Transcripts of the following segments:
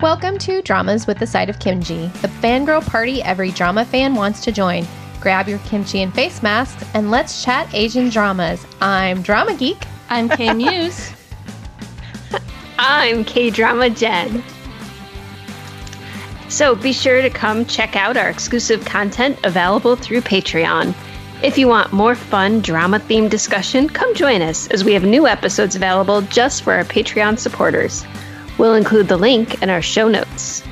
Welcome to Dramas with the Side of Kimchi, the fangirl party every drama fan wants to join. Grab your kimchi and face masks and let's chat Asian dramas. I'm Drama Geek. I'm K Muse. I'm K Drama Jen. So be sure to come check out our exclusive content available through Patreon. If you want more fun drama themed discussion, come join us as we have new episodes available just for our Patreon supporters. We'll include the link in our show notes.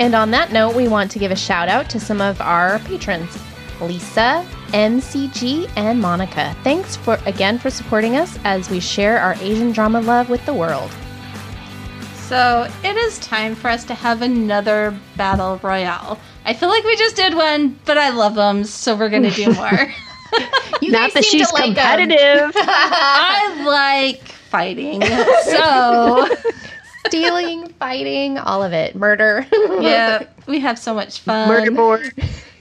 And on that note, we want to give a shout out to some of our patrons Lisa, MCG, and Monica. Thanks for again for supporting us as we share our Asian drama love with the world. So it is time for us to have another battle royale. I feel like we just did one, but I love them, so we're gonna do more. You Not guys that seem she's to like 'em. competitive. I like fighting, so Stealing, fighting, all of it. Murder. yeah, we have so much fun. Murder board.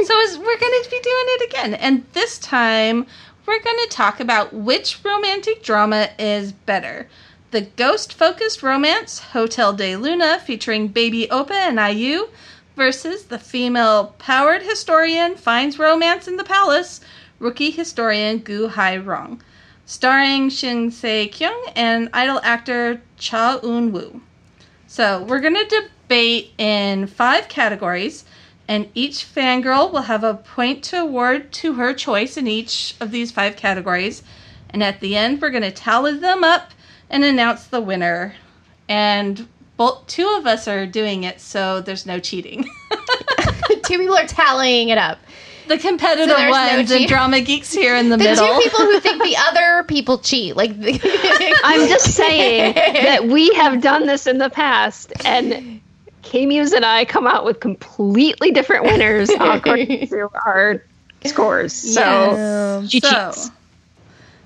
So is, we're going to be doing it again, and this time we're going to talk about which romantic drama is better. The ghost-focused romance Hotel de Luna featuring Baby Oppa and IU versus the female-powered historian finds romance in the palace rookie historian Goo Hae-ryung, starring Shin Se Kyung and idol actor Cha Eun Woo. So we're going to debate in five categories, and each fangirl will have a point to award to her choice in each of these five categories. And at the end, we're going to tally them up and announce the winner. And both two of us are doing it, so there's no cheating. Two people are tallying it up. the competitive So there's no ones and drama geeks here in the, middle. The two people who think the other people cheat. Like I'm just saying that we have done this in the past, and K Muse and I come out with completely different winners according to our scores. So Yes. she so, cheats.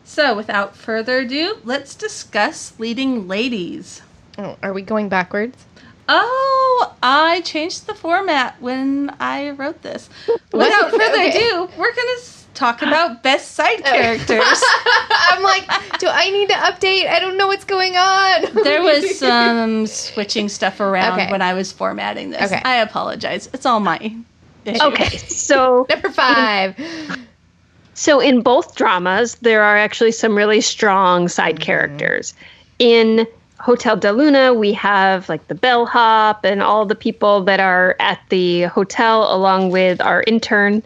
so without further ado, let's discuss leading ladies. Oh, are we going backwards? Oh, I changed the format when I wrote this. Without further Okay. ado, we're going to talk about best side oh. characters. I'm like, do I need to update? I don't know what's going on. there was some switching stuff around Okay. when I was formatting this. Okay. I apologize. It's all my issue. Okay, so number five. So in both dramas, there are actually some really strong side characters. In Hotel de Luna, we have like the bellhop and all the people that are at the hotel, along with our intern.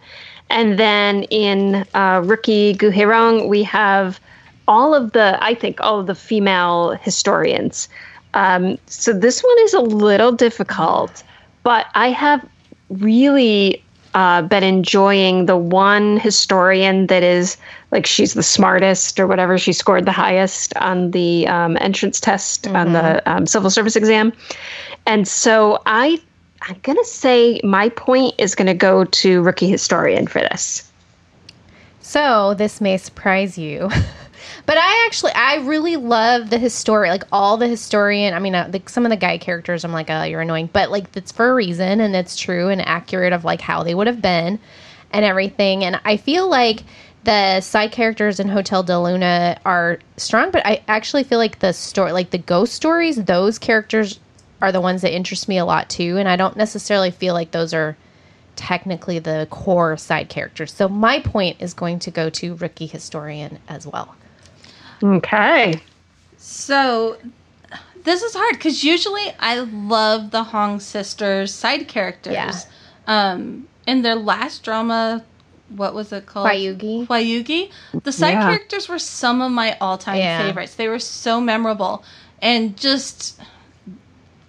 And then in uh, Rookie Goo Hae-ryung, we have all of the, I think, all of the female historians. Um, so this one is a little difficult, but I have really uh, been enjoying the one historian that is like she's the smartest or whatever. She scored the highest on the um, entrance test on the um, civil service exam, and so I I'm gonna say my point is gonna go to rookie historian for this. So this may surprise you, but I actually I really love the historian, like all the historian. I mean, uh, like some of the guy characters, I'm like, oh, you're annoying, but like it's for a reason and it's true and accurate of like how they would have been and everything. And I feel like the side characters in Hotel de Luna are strong, but I actually feel like the story, like the ghost stories, those characters are the ones that interest me a lot too. And I don't necessarily feel like those are technically the core side characters. So my point is going to go to Rookie Historian as well. Okay. So this is hard because usually I love the Hong sisters side characters. Yeah. Um, in their last drama, what was it called? Hwayugi. Hwayugi. The side Yeah. characters were some of my all-time Yeah. favorites. They were so memorable and just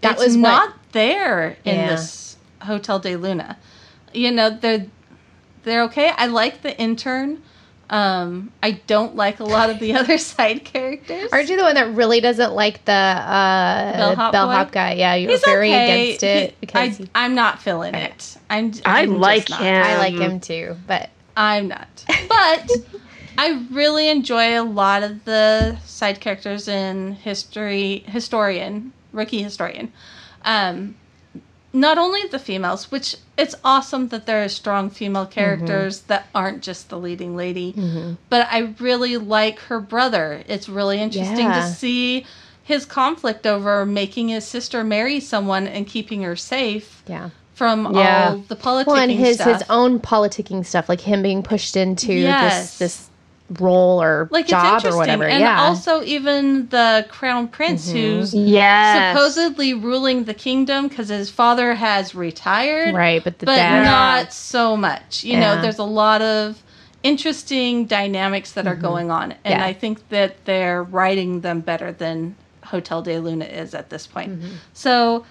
That it's was what- not there in Yeah. this Hotel de Luna. You know they're they're okay. I like the intern. Um, I don't like a lot of the other side characters. Aren't you the one that really doesn't like the uh, Bellhop bellhop guy? Yeah, you're He's very okay. against it He- because I, he- I'm not feeling it. I'm. I I'm just like not. him. I like him too. But I'm not. But I really enjoy a lot of the side characters in history. Historian, rookie historian. Um, not only the females, which it's awesome that there are strong female mm-hmm. characters that aren't just the leading lady, mm-hmm. but I really like her brother. It's really interesting Yeah. to see his conflict over making his sister marry someone and keeping her safe Yeah. from Yeah. all the politicking Well, and his stuff. his own politicking stuff, like him being pushed into Yes. this this role or like job it's or interesting, whatever. and yeah. also even the crown prince who's Yes. supposedly ruling the kingdom because his father has retired, right, but the but dad. not so much. You know, there's a lot of interesting dynamics that are going on, and Mm-hmm. Yeah. I think that they're writing them better than Hotel de Luna is at this point. So.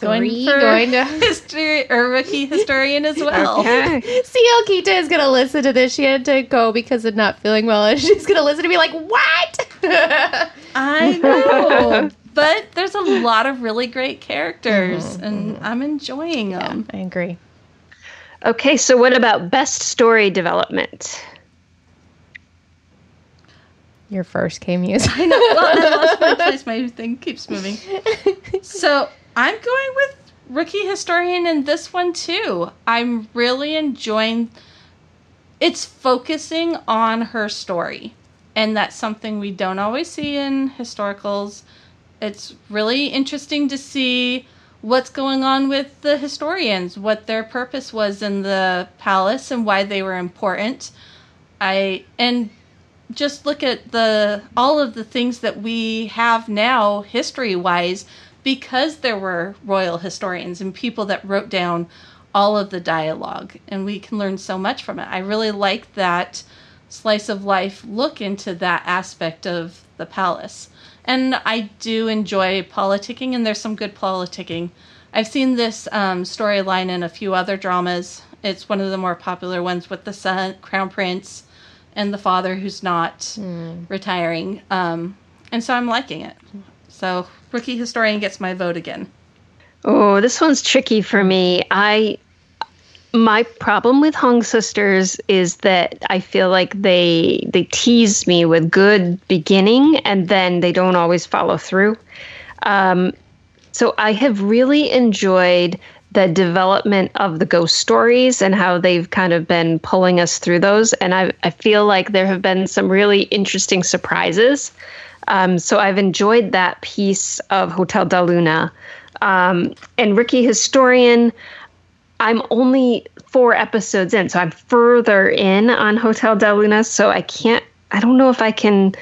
Going Mm-hmm. Three, for going to- history or rookie historian as well. Okay. CL Kita is gonna listen to this. She had to go because of not feeling well, and she's gonna listen to me like, "What?" I know. but there's a lot of really great characters, Mm-hmm, and I'm enjoying them. I agree. Okay, so what about best story development? Your first K Muse. I know. Well, I lost my place. My thing keeps moving. So I'm going with rookie historian in this one too. I'm really enjoying. It's focusing on her story, and that's something we don't always see in historicals. It's really interesting to see what's going on with the historians, what their purpose was in the palace, and why they were important. I and just look at the all of the things that we have now history wise because there were royal historians and people that wrote down all of the dialogue and we can learn so much from it. I really like that slice of life look into that aspect of the palace. And i do enjoy politicking and there's some good politicking. I've seen this um, storyline in a few other dramas. It's one of the more popular ones with the son crown prince and the father who's not retiring. Um, and so I'm liking it. So rookie historian gets my vote again. Oh, this one's tricky for me. I my problem with Hong Sisters is that I feel like they they tease me with good beginning and then they don't always follow through. Um, so I have really enjoyed the development of the ghost stories and how they've kind of been pulling us through those. And I, I feel like there have been some really interesting surprises. Um, so I've enjoyed that piece of Hotel Del Luna. Um, and Rookie Historian, I'm only four episodes in, so I'm further in on Hotel Del Luna. So I can't, I don't know if I can.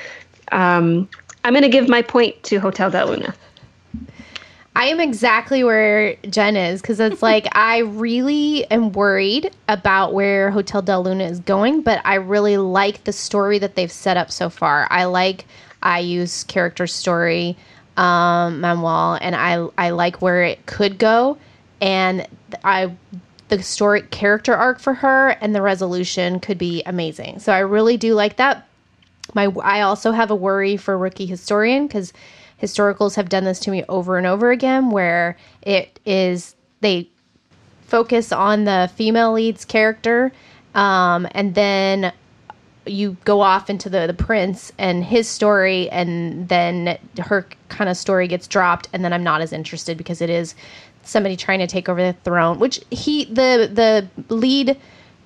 Um, I'm going to give my point to Hotel Del Luna. I am exactly where Jen is because it's like I really am worried about where Hotel Del Luna is going, but I really like the story that they've set up so far. I like IU's character story, um, Man-wol, and I I like where it could go, and I the story character arc for her and the resolution could be amazing. So I really do like that. My I also have a worry for rookie historian because historicals have done this to me over and over again where it is they focus on the female lead's character um, and then you go off into the the prince and his story and then her kind of story gets dropped and then I'm not as interested because it is somebody trying to take over the throne which he the the lead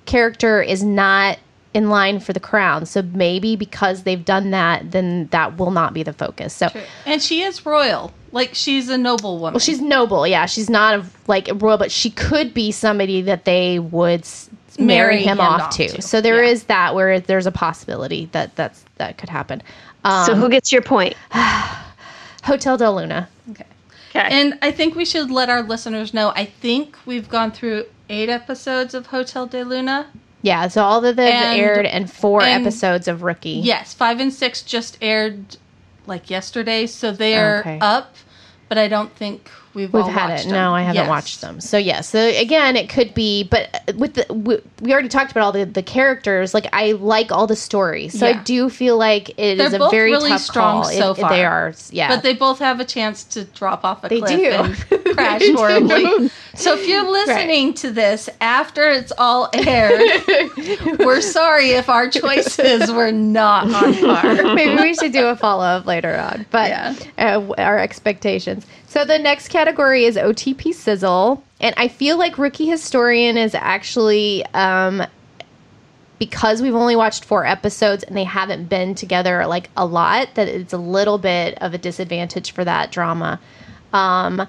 character is not in line for the crown so maybe because they've done that then that will not be the focus so And she is royal. Like she's a noble woman. well, she's noble. Yeah, she's not a, like royal, but she could be somebody that they would marry, Marry him him off, off to. to. So there Yeah. is that where there's a possibility that that's that could happen. Um, So who gets your point? Hotel Del Luna. okay. Okay. And I think we should let our listeners know. I think we've gone through eight episodes of Hotel de Luna. Yeah, so all of them And- aired and four and- episodes of Rookie. Yes, five and six just aired like yesterday, so they're Okay. up. But I don't think we've We've had it. them. No, I haven't Yes. watched them. So yeah. So again, it could be, but with the we, we already talked about all the the characters. Like I like all the stories, so I do feel like it is They're a both very really tough strong call. so It- far. They are. Yeah. But they both have a chance to drop off a They cliff do. and crash They do. horribly. So if you're listening to this after it's all aired, we're sorry if our choices were not on par. Maybe we should do a follow up later on. But Yeah. uh, our expectations. So the next category is OTP Sizzle. And I feel like Rookie Historian is actually um, because we've only watched four episodes and they haven't been together like a lot, that it's a little bit of a disadvantage for that drama. Um,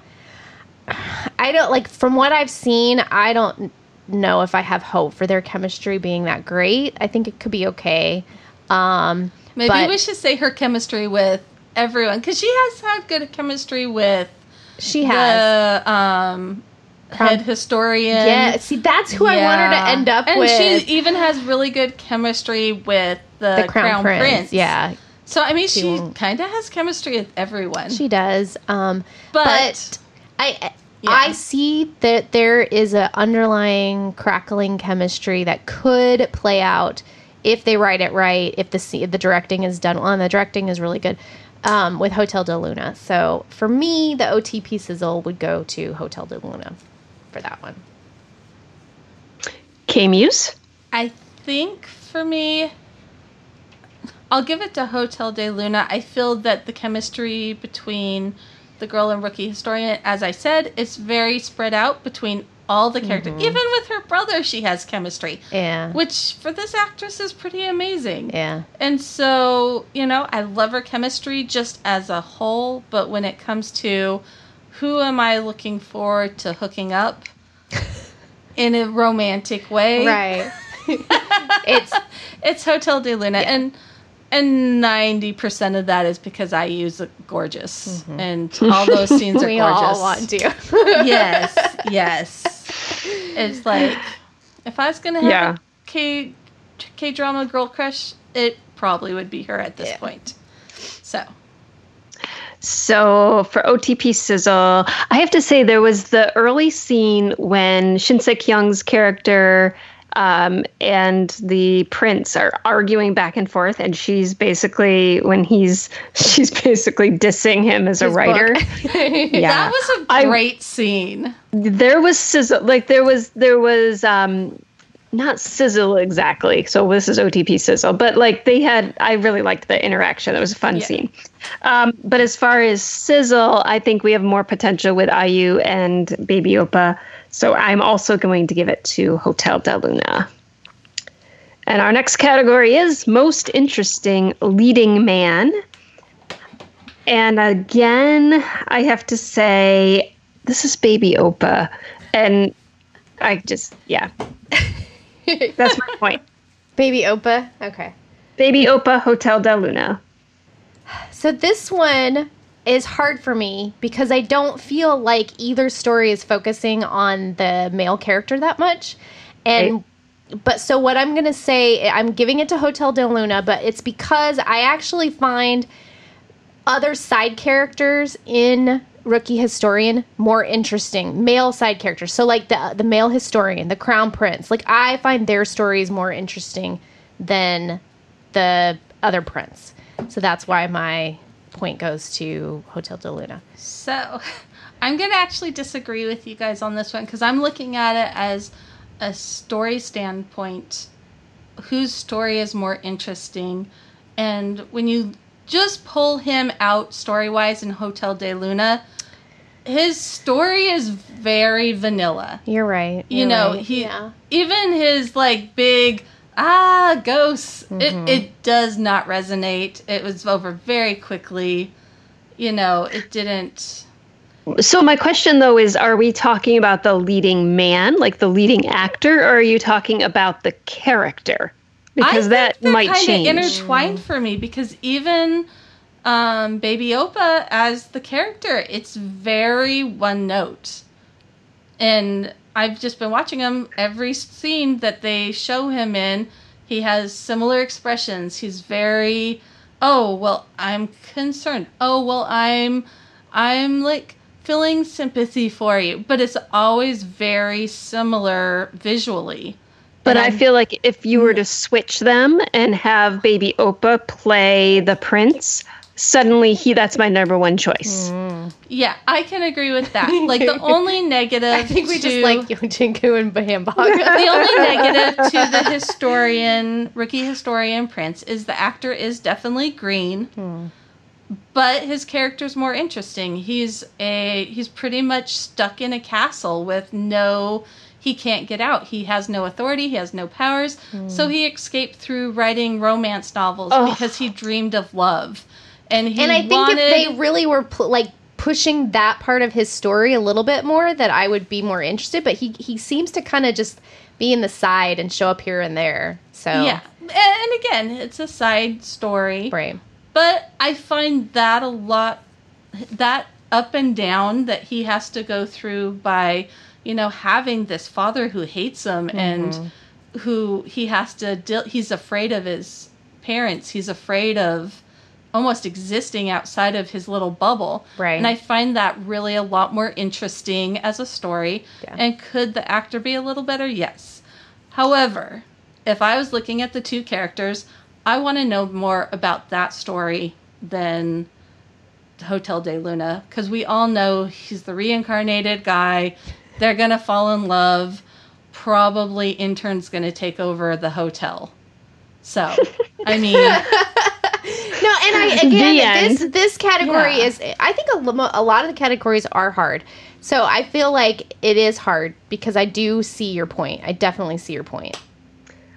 I don't like from what I've seen, I don't know if I have hope for their chemistry being that great. I think it could be okay. Um, Maybe but we should say her chemistry with everyone because she has had good chemistry with she has. the um, Crown- head historian. yeah, see, that's who I want her to end up and with. And she even has really good chemistry with the, the Crown, Prince. Yeah, So I mean, She she kind of has chemistry with everyone. she does. Um, but, but I Yeah. I see that there is a underlying crackling chemistry that could play out if they write it right. If the se- the directing is done well, and the directing is really good um, with Hotel de Luna. So for me, the OTP sizzle would go to Hotel de Luna for that one. K Muse. I think for me, I'll give it to Hotel de Luna. I feel that the chemistry between the girl and rookie historian, as I said, it's very spread out between all the characters. Mm-hmm. Even with her brother, she has chemistry, Yeah, which for this actress is pretty amazing. yeah, And so, you know, I love her chemistry just as a whole, but when it comes to who am I looking forward to hooking up in a romantic way, right. it's it's Hotel de Luna, and and ninety percent of that is because IU's gorgeous, and all those scenes are we gorgeous. all want to. yes, yes. It's like if I was gonna have Yeah. a K K drama girl crush, it probably would be her at this Yeah. point. So So for OTP Sizzle, I have to say there was the early scene when Shin Se Kyung's character um, and the prince are arguing back and forth, and she's basically when he's she's basically dissing him as a His book. writer. Yeah, that was a great scene. there was sizzle like there was there was um not sizzle exactly so this is otp sizzle but like they had i really liked the interaction it was a fun Yeah. scene um but as far as sizzle i think we have more potential with iu and baby oppa so i'm also going to give it to hotel de luna and our next category is most interesting leading man and again, I have to say, this is Baby Oppa. And I just, yeah. That's my point. Baby Oppa. Okay. Baby Oppa, Hotel Del Luna. So this one is hard for me because I don't feel like either story is focusing on the male character that much. And but so what I'm going to say I'm giving it to Hotel de Luna, but it's because I actually find other side characters in Rookie Historian more interesting, male side characters. So like the the male historian, the crown prince. Like I find their stories more interesting than the other prince. So that's why my point goes to Hotel de Luna. So, I'm going to actually disagree with you guys on this one because I'm looking at it as a story standpoint. Whose story is more interesting? And when you just pull him out story wise in Hotel de Luna, his story is very vanilla. You're right. You You're know, right. he yeah. even his like big ah ghosts it, it does not resonate. It was over very quickly. You know, it didn't So my question though is are we talking about the leading man, like the leading actor, or are you talking about the character? Because I that might change. intertwined for me because even um, Baby Oppa as the character, it's very one note, and I've just been watching him every scene that they show him in. He has similar expressions. He's very, oh well, I'm concerned. Oh well, I'm, I'm like feeling sympathy for you, but it's always very similar visually. But I feel like if you were to switch them and have Baby Oppa play the prince, suddenly he that's my number one choice. Mm. Yeah, I can agree with that. Like the only negative I think we to, just like Yeo Jin-goo and Bambag. the only negative to the historian, rookie historian Prince is the actor is definitely green. Hmm. but his character's more interesting. He's a he's pretty much stuck in a castle with no he can't get out. He has no authority, he has no powers. So he escaped through writing romance novels Ugh. because he dreamed of love. And he and I think wanted, if they really were pl- like pushing that part of his story a little bit more, that I would be more interested. But he he seems to kind of just be in the side and show up here and there. So Yeah. And again, it's a side story. right. But I find that a lot, that up and down that he has to go through by, you know, having this father who hates him mm-hmm. and who he has to deal, he's afraid of his parents. He's afraid of almost existing outside of his little bubble. Right. And I find that really a lot more interesting as a story. Yeah. And could the actor be a little better? Yes. However, if I was looking at the two characters, I want to know more about that story than Hotel de Luna because we all know he's the reincarnated guy. They're going to fall in love. Probably intern's going to take over the hotel. So, I mean, No, and I again this this category Yeah. is I think a, a lot of the categories are hard. So I feel like it is hard because I do see your point. I definitely see your point.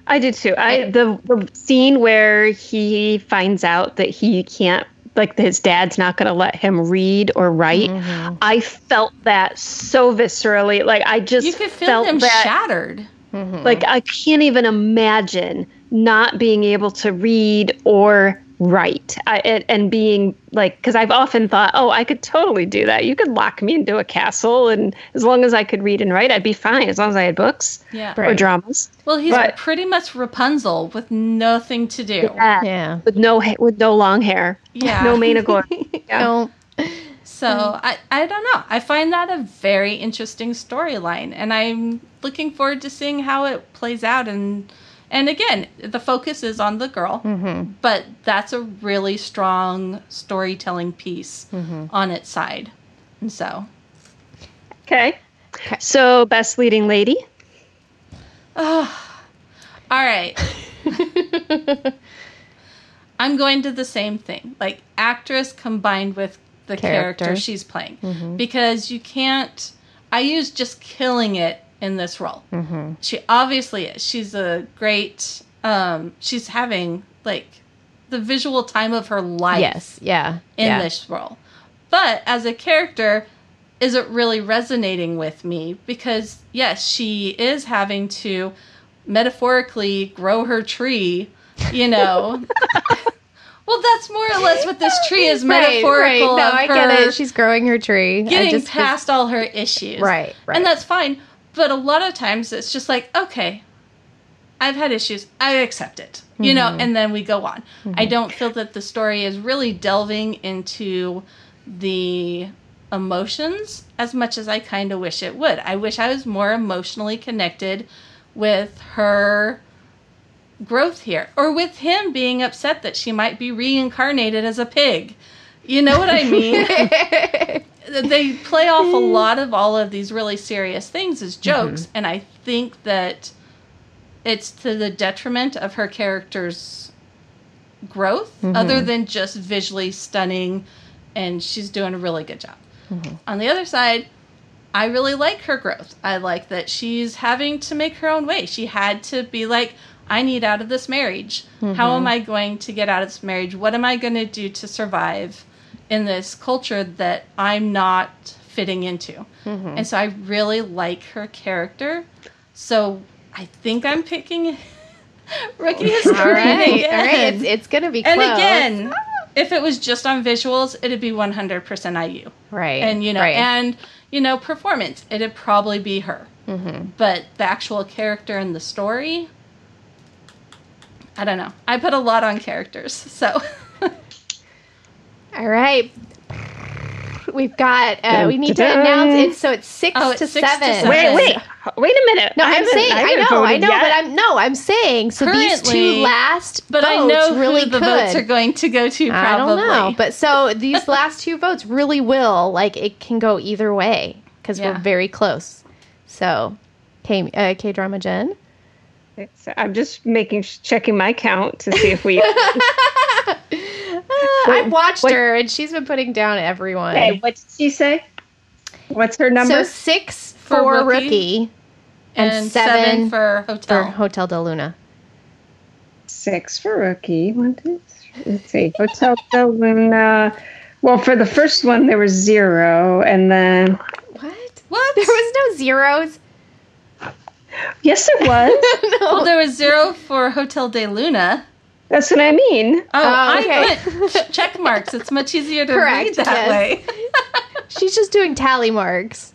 I did too. I the the scene where he finds out that he can't like his dad's not going to let him read or write. Mm-hmm. I felt that so viscerally. Like I just you could feel felt him that shattered. like I can't even imagine not being able to read or write. I, and, and being like cuz I've often thought, "Oh, I could totally do that. You could lock me into a castle and as long as I could read and write, I'd be fine as long as I had books Yeah. or Right. dramas." Well, he's But- pretty much Rapunzel with nothing to do. Yeah. Yeah. With no ha- with no long hair. Yeah. No mane of glory. Yeah. No. So I, I don't know. I find that a very interesting storyline, and I'm looking forward to seeing how it plays out. And and again, the focus is on the girl, mm-hmm. but that's a really strong storytelling piece mm-hmm. on its side. And so, Okay. Okay. So best leading lady. Ah, all right. I'm going to the same thing, like actress combined with the character, Character. she's playing, mm-hmm. because you can't. IU's just killing it in this role. Mm-hmm. She obviously is. She's a great. Um, she's having like the visual time of her life Yes. Yeah. in yeah. this role. But as a character, is it really resonating with me? Because yes, she is having to metaphorically grow her tree, you know. well, that's more or less what this tree is metaphorical No, of I her get it. She's growing her tree. Getting just- past all her issues. Right, right. And that's fine. But a lot of times it's just like, okay, I've had issues. I accept it. You know, mm-hmm. and then we go on. Mm-hmm. I don't feel that the story is really delving into the emotions as much as I kind of wish it would. I wish I was more emotionally connected with her growth here or with him being upset that she might be reincarnated as a pig. You know what I mean? they play off a mm. lot of all of these really serious things as mm-hmm. jokes and I think that it's to the detriment of her character's growth mm-hmm. other than just visually stunning and she's doing a really good job. Mm-hmm. On the other side, I really like her growth. I like that she's having to make her own way. She had to be like, I need out of this marriage. How am I going to get out of this marriage? What am I going to do to survive in this culture that I'm not fitting into? And so I really like her character. So I think I'm picking Rookie all Historian right. again. All right. It's, it's gonna be close. and again, if it was just on visuals, it'd be 100% IU right. and you know right. and you know performance it'd probably be her Mm-hmm. but the actual character in the story i don't know i put a lot on characters so All right. We've got. Uh, we need to dun, dun. announce it. So it's six, Oh, it's to, six to seven. seven. Wait, wait, wait a minute. No, I I'm saying. I, haven't know. I know. yet. But I'm no. I'm saying. So these two last but i votes know really the could. votes are going to go to I probably don't know. But so these last two votes really will like it can go either way because Yeah. we're very close. So, K uh, K drama Jen. So I'm just making checking my count to see if we. I've watched what- her and she's been putting down everyone. Okay, what did she say? What's her number? So six For for, rookie, rookie, and, and seven, seven for for hotel. Hotel de Luna. Six for rookie. One, two, three. Let's see. Hotel Del Luna. Well, for the first one, there was zero. And then, What? What? There was no zeros. yes, there was. well, there was zero for Hotel de Luna. That's what I mean. Oh, Oh, I okay. put check marks. It's much easier to Correct, read that yes. way. She's just doing tally marks.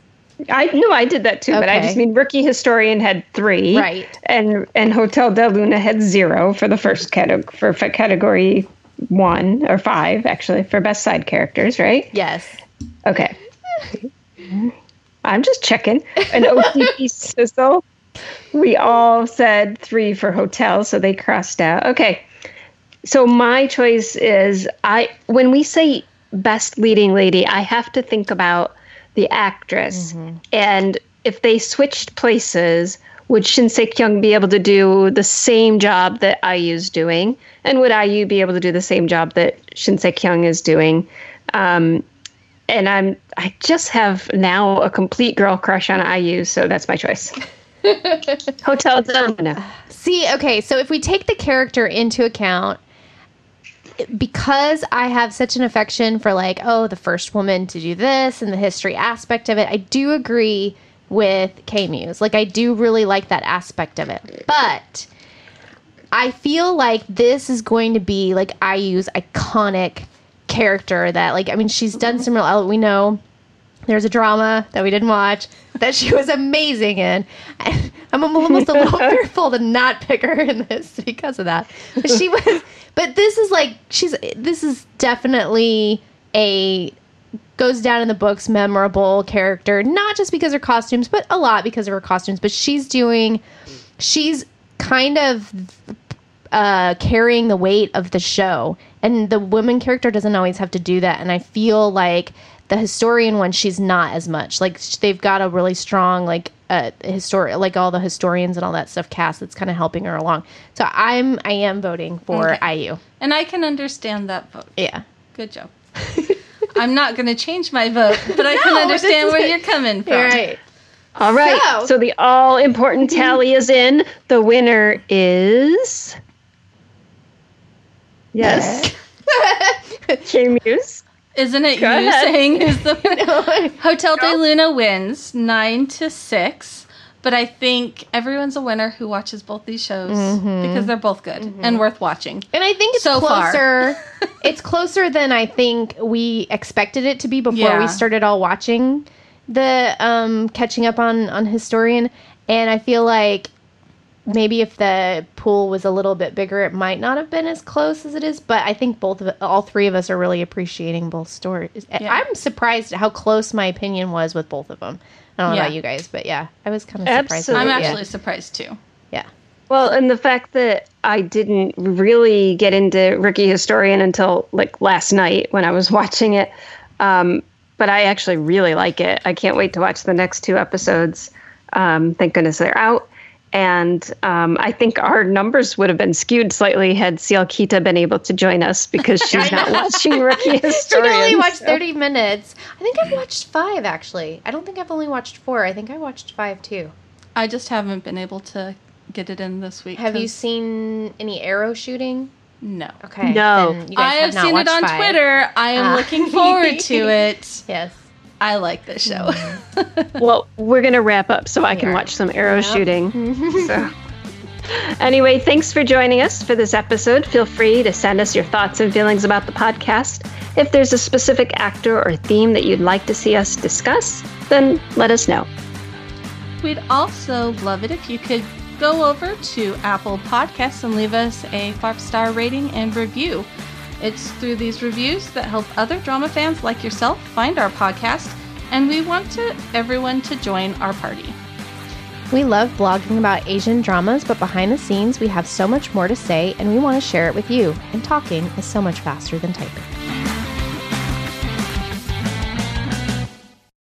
I know I did that too, but I just mean rookie historian had three, Right. And and Hotel Del Luna had zero for the first category for f- category one or five actually for best side characters, right? Yes. Okay. I'm just checking. An OTP sizzle. We all said three for hotel, so they crossed out. Okay. So my choice is I when we say best leading lady, I have to think about the actress. And if they switched places, would Shin Se Kyung be able to do the same job that IU's doing? And would IU be able to do the same job that Shin Se Kyung is doing? Um, and I'm I just have now a complete girl crush on IU, so that's my choice. Hotel Del Luna. See, okay, so if we take the character into account, because I have such an affection for like, oh, the first woman to do this and the history aspect of it, I do agree with K Muse. Like I do really like that aspect of it. But I feel like this is going to be like IU's iconic character that like I mean she's done some real oh, we know there's a drama that we didn't watch that she was amazing in. I'm almost a little fearful to not pick her in this because of that. But she was, but this is like she's. This is definitely a goes down in the books memorable character, not just because of her costumes, but a lot because of her costumes. But she's doing, she's kind of uh, carrying the weight of the show. And the woman character doesn't always have to do that. And I feel like the historian one, she's not as much. Like they've got a really strong like uh, histori like all the historians and all that stuff cast that's kind of helping her along. So I'm I am voting for Okay. IU. And I can understand that vote. Yeah. Good job. I'm not going to change my vote, but I No, can understand where you're coming from. All right. All right. So- So, the all important tally is in. The winner is Yes. K Muse. Isn't it Go you ahead. saying is the Hotel de Luna wins nine to six? But I think everyone's a winner who watches both these shows Mm-hmm. because they're both good and worth watching. And I think it's So closer. it's closer than I think we expected it to be before Yeah. we started all watching the um, catching up on on Historian. And I feel like maybe if the pool was a little bit bigger, it might not have been as close as it is. But I think both of all three of us are really appreciating both stories. Yeah. I'm surprised at how close my opinion was with both of them. I don't know Yeah. about you guys, but yeah, I was kind of surprised. I'm with it, yeah. actually surprised too. yeah. Well, and the fact that I didn't really get into Rookie Historian until like last night when I was watching it. Um, but I actually really like it. I can't wait to watch the next two episodes. Um, thank goodness they're out. And um, I think our numbers would have been skewed slightly had Seal Kita been able to join us because she's not watching Rookie She Historian. can only watch so- 30 minutes. I think I've watched five, actually. I don't think I've only watched four. I think I watched five, too. I just haven't been able to get it in this week. Have you seen any arrow shooting? No. Okay. No. you guys I have not seen it on five. Twitter. I am Ah. looking forward to it. Yes. I like this show. Mm. Well, we're going to wrap up so I can are. watch some arrow shooting. so. Anyway, thanks for joining us for this episode. Feel free to send us your thoughts and feelings about the podcast. If there's a specific actor or theme that you'd like to see us discuss, then let us know. We'd also love it if you could go over to Apple Podcasts and leave us a five star rating and review. It's through these reviews that help other drama fans like yourself find our podcast, and we want to everyone to join our party. We love blogging about Asian dramas, but behind the scenes, we have so much more to say, and we want to share it with you. And talking is so much faster than typing.